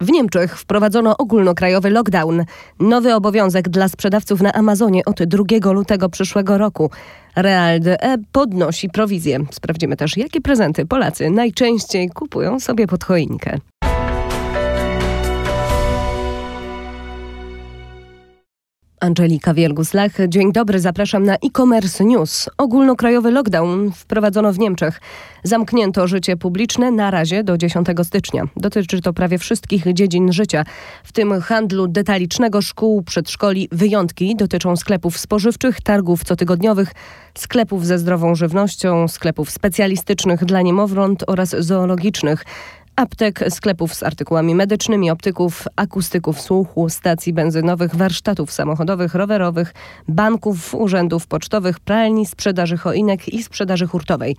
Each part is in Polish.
W Niemczech wprowadzono ogólnokrajowy lockdown. Nowy obowiązek dla sprzedawców na Amazonie od 2 lutego przyszłego roku. Real.de podnosi prowizję. Sprawdzimy też, jakie prezenty Polacy najczęściej kupują sobie pod choinkę. Angelika Wielgus-Lach. Dzień dobry, zapraszam na e-commerce news. Ogólnokrajowy lockdown wprowadzono w Niemczech. Zamknięto życie publiczne na razie do 10 stycznia. Dotyczy to prawie wszystkich dziedzin życia, w tym handlu detalicznego, szkół, przedszkoli. Wyjątki dotyczą sklepów spożywczych, targów cotygodniowych, sklepów ze zdrową żywnością, sklepów specjalistycznych dla niemowląt oraz zoologicznych aptek, sklepów z artykułami medycznymi, optyków, akustyków słuchu, stacji benzynowych, warsztatów samochodowych, rowerowych, banków, urzędów pocztowych, pralni, sprzedaży choinek i sprzedaży hurtowej.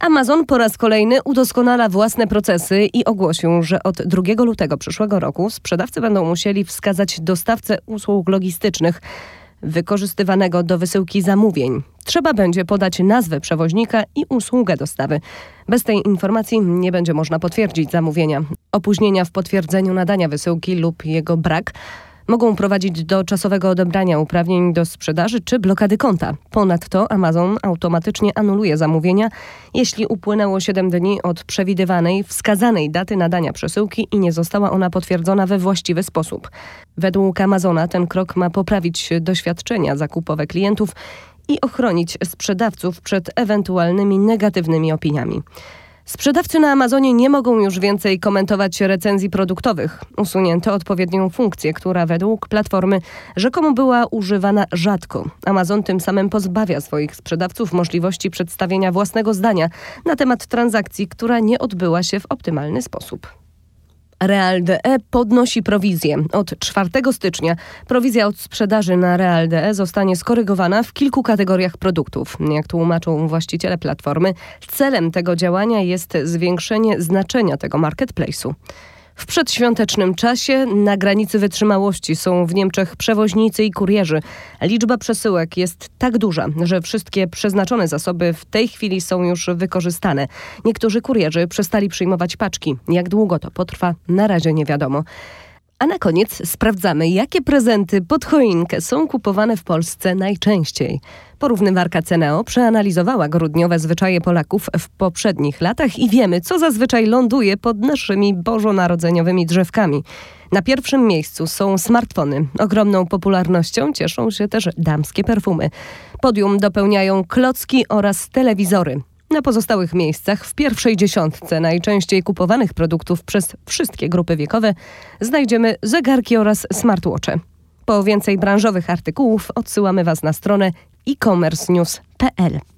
Amazon po raz kolejny udoskonala własne procesy i ogłosił, że od 2 lutego przyszłego roku sprzedawcy będą musieli wskazać dostawcę usług logistycznych wykorzystywanego do wysyłki zamówień. Trzeba będzie podać nazwę przewoźnika i usługę dostawy. Bez tej informacji nie będzie można potwierdzić zamówienia. Opóźnienia w potwierdzeniu nadania wysyłki lub jego brak mogą prowadzić do czasowego odebrania uprawnień do sprzedaży czy blokady konta. Ponadto Amazon automatycznie anuluje zamówienia, jeśli upłynęło 7 dni od przewidywanej, wskazanej daty nadania przesyłki i nie została ona potwierdzona we właściwy sposób. Według Amazona ten krok ma poprawić doświadczenia zakupowe klientów i ochronić sprzedawców przed ewentualnymi negatywnymi opiniami. Sprzedawcy na Amazonie nie mogą już więcej komentować recenzji produktowych. Usunięto odpowiednią funkcję, która według platformy rzekomo była używana rzadko. Amazon tym samym pozbawia swoich sprzedawców możliwości przedstawienia własnego zdania na temat transakcji, która nie odbyła się w optymalny sposób. Real.de podnosi prowizję. Od 4 stycznia prowizja od sprzedaży na Real.de zostanie skorygowana w kilku kategoriach produktów. Jak tłumaczą właściciele platformy, celem tego działania jest zwiększenie znaczenia tego marketplace'u. W przedświątecznym czasie na granicy wytrzymałości są w Niemczech przewoźnicy i kurierzy. Liczba przesyłek jest tak duża, że wszystkie przeznaczone zasoby w tej chwili są już wykorzystane. Niektórzy kurierzy przestali przyjmować paczki. Jak długo to potrwa, na razie nie wiadomo. A na koniec sprawdzamy, jakie prezenty pod choinkę są kupowane w Polsce najczęściej. Porównywarka Ceneo przeanalizowała grudniowe zwyczaje Polaków w poprzednich latach i wiemy, co zazwyczaj ląduje pod naszymi bożonarodzeniowymi drzewkami. Na pierwszym miejscu są smartfony. Ogromną popularnością cieszą się też damskie perfumy. Podium dopełniają klocki oraz telewizory. Na pozostałych miejscach w pierwszej dziesiątce najczęściej kupowanych produktów przez wszystkie grupy wiekowe znajdziemy zegarki oraz smartwatche. Po więcej branżowych artykułów odsyłamy Was na stronę e-commercenews.pl.